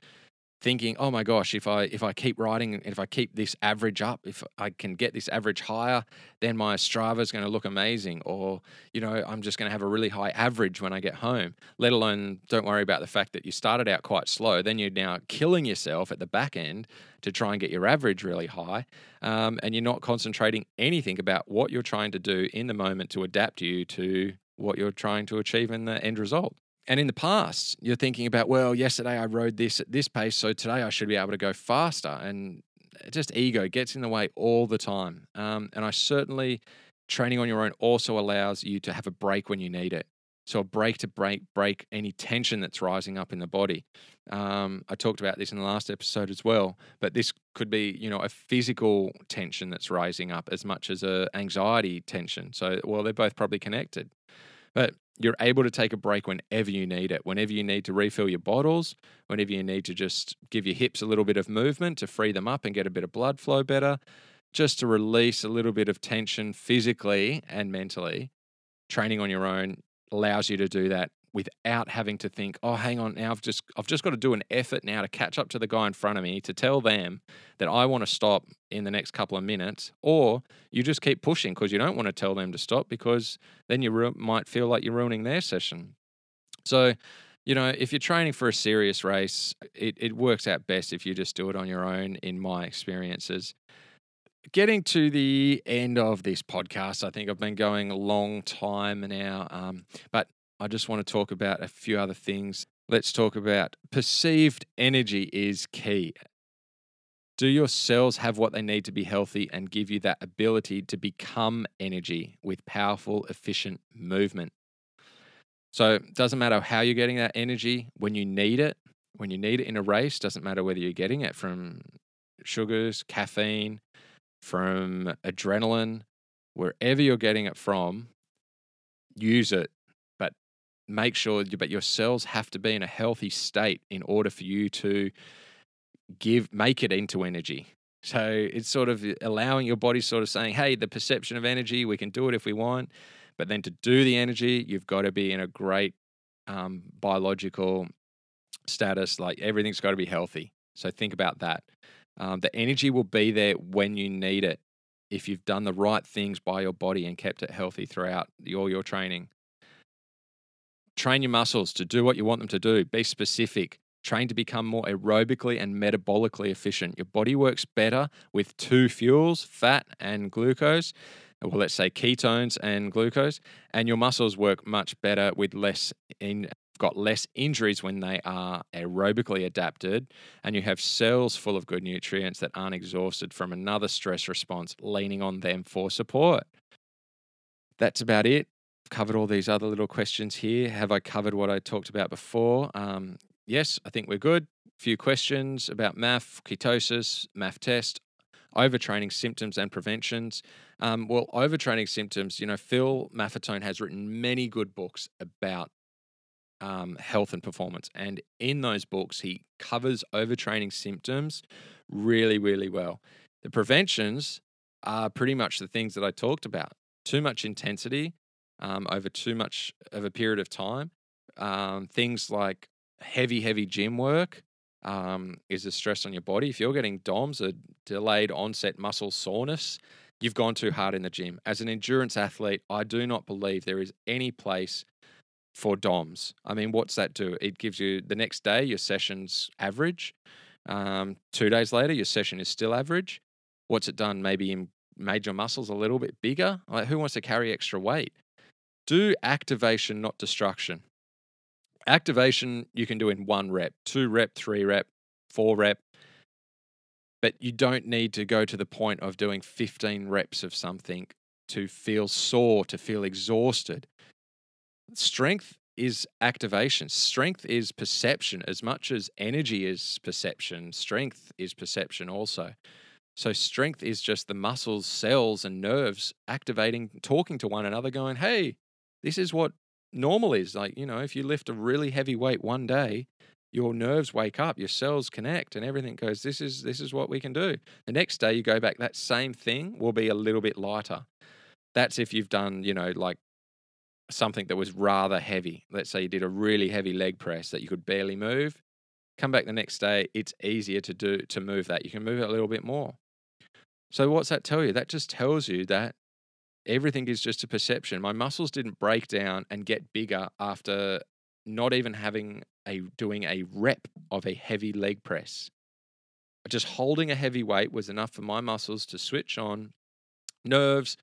thinking, oh my gosh, if I if I keep writing and if I keep this average up, if I can get this average higher, then my Strava is going to look amazing. Or, you know, I'm just going to have a really high average when I get home. Let alone don't worry about the fact that you started out quite slow. Then you're now killing yourself at the back end to try and get your average really high. Um, and you're not concentrating anything about what you're trying to do in the moment to adapt you to what you're trying to achieve in the end result. And in the past, you're thinking about, well, yesterday I rode this at this pace, so today I should be able to go faster. And just ego gets in the way all the time. Um, and I certainly, training on your own also allows you to have a break when you need it. So a break to break break any tension that's rising up in the body. Um, I talked about this in the last episode as well, but this could be you know a physical tension that's rising up as much as a anxiety tension. So well, they're both probably connected. But you're able to take a break whenever you need it, whenever you need to refill your bottles, whenever you need to just give your hips a little bit of movement to free them up and get a bit of blood flow better, just to release a little bit of tension physically and mentally. Training on your own allows you to do that without having to think, oh, hang on, now I've just I've just got to do an effort now to catch up to the guy in front of me to tell them that I want to stop in the next couple of minutes, or you just keep pushing because you don't want to tell them to stop because then you ru- might feel like you're ruining their session. So, you know, if you're training for a serious race, it, it works out best if you just do it on your own, in my experiences. Getting to the end of this podcast, I think I've been going a long time now, um, but I just want to talk about a few other things. Let's talk about perceived energy is key. Do your cells have what they need to be healthy and give you that ability to become energy with powerful, efficient movement? So, it doesn't matter how you're getting that energy when you need it. When you need it in a race, doesn't matter whether you're getting it from sugars, caffeine, from adrenaline, wherever you're getting it from, use it make sure but your cells have to be in a healthy state in order for you to give make it into energy. So it's sort of allowing your body sort of saying hey the perception of energy we can do it if we want but then to do the energy you've got to be in a great um, biological status like everything's got to be healthy. So think about that. Um, the energy will be there when you need it if you've done the right things by your body and kept it healthy throughout all your training Train your muscles to do what you want them to do. Be specific. Train to become more aerobically and metabolically efficient. Your body works better with two fuels, fat and glucose. Well, let's say ketones and glucose. And your muscles work much better with less in got less injuries when they are aerobically adapted and you have cells full of good nutrients that aren't exhausted from another stress response leaning on them for support. That's about it covered all these other little questions here. Have I covered what I talked about before? Um, yes, I think we're good. A few questions about MAF, ketosis, MAF test, overtraining symptoms and preventions. Um, well, overtraining symptoms, you know, Phil Maffetone has written many good books about um, health and performance. And in those books, he covers overtraining symptoms really, really well. The preventions are pretty much the things that I talked about too much intensity, um, over too much of a period of time. Um, things like heavy, heavy gym work um, is a stress on your body. If you're getting DOMS, a delayed onset muscle soreness, you've gone too hard in the gym. As an endurance athlete, I do not believe there is any place for DOMs. I mean, what's that do? It gives you the next day, your session's average. Um, two days later, your session is still average. What's it done? Maybe in made your muscles a little bit bigger. Like, who wants to carry extra weight? Do activation, not destruction. Activation you can do in one rep, two rep, three rep, four rep, but you don't need to go to the point of doing 15 reps of something to feel sore, to feel exhausted. Strength is activation. Strength is perception. As much as energy is perception, strength is perception also. So, strength is just the muscles, cells, and nerves activating, talking to one another, going, hey, this is what normal is. Like, you know, if you lift a really heavy weight one day, your nerves wake up, your cells connect, and everything goes, this is this is what we can do. The next day you go back, that same thing will be a little bit lighter. That's if you've done, you know, like something that was rather heavy. Let's say you did a really heavy leg press that you could barely move. Come back the next day, it's easier to do to move that. You can move it a little bit more. So what's that tell you? That just tells you that everything is just a perception. My muscles didn't break down and get bigger after not even having a doing a rep of a heavy leg press. Just holding a heavy weight was enough for my muscles to switch on nerves,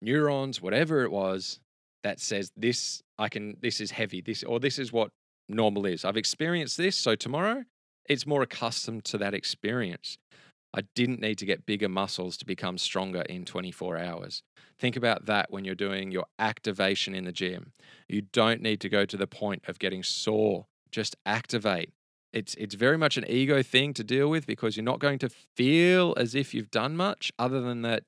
neurons, whatever it was that says this I can this is heavy, this or this is what normal is. I've experienced this, so tomorrow it's more accustomed to that experience. I didn't need to get bigger muscles to become stronger in 24 hours. Think about that when you're doing your activation in the gym. You don't need to go to the point of getting sore. Just activate. It's it's very much an ego thing to deal with because you're not going to feel as if you've done much other than that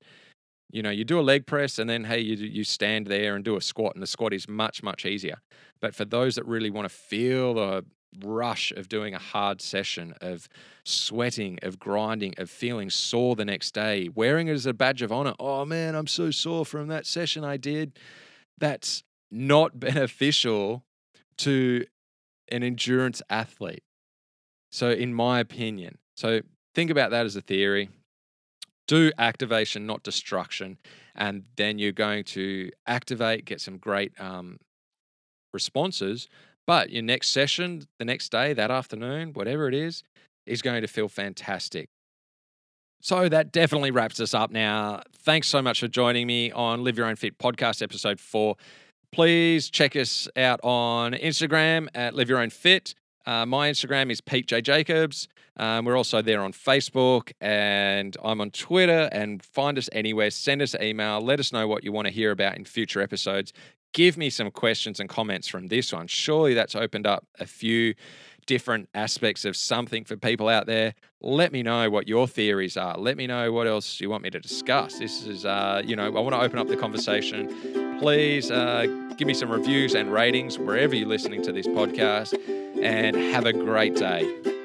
you know, you do a leg press and then hey, you you stand there and do a squat and the squat is much much easier. But for those that really want to feel the rush of doing a hard session, of sweating, of grinding, of feeling sore the next day, wearing it as a badge of honor. Oh man, I'm so sore from that session I did. That's not (laughs) beneficial to an endurance athlete. So, in my opinion, so think about that as a theory. Do activation, not destruction. And then you're going to activate, get some great um, responses, but your next session, the next day, that afternoon, whatever it is, is going to feel fantastic. So that definitely wraps us up now. Thanks so much for joining me on Live Your Own Fit podcast, episode four. Please check us out on Instagram at Live Your Own Fit. Uh, my Instagram is Pete J. Jacobs. Um, we're also there on Facebook and I'm on Twitter. And find us anywhere. Send us an email. Let us know what you want to hear about in future episodes give me some questions and comments from this one. Surely that's opened up a few different aspects of something for people out there. Let me know what your theories are. Let me know what else you want me to discuss. This is, uh, you know, I want to open up the conversation. Please uh, give me some reviews and ratings wherever you're listening to this podcast and have a great day.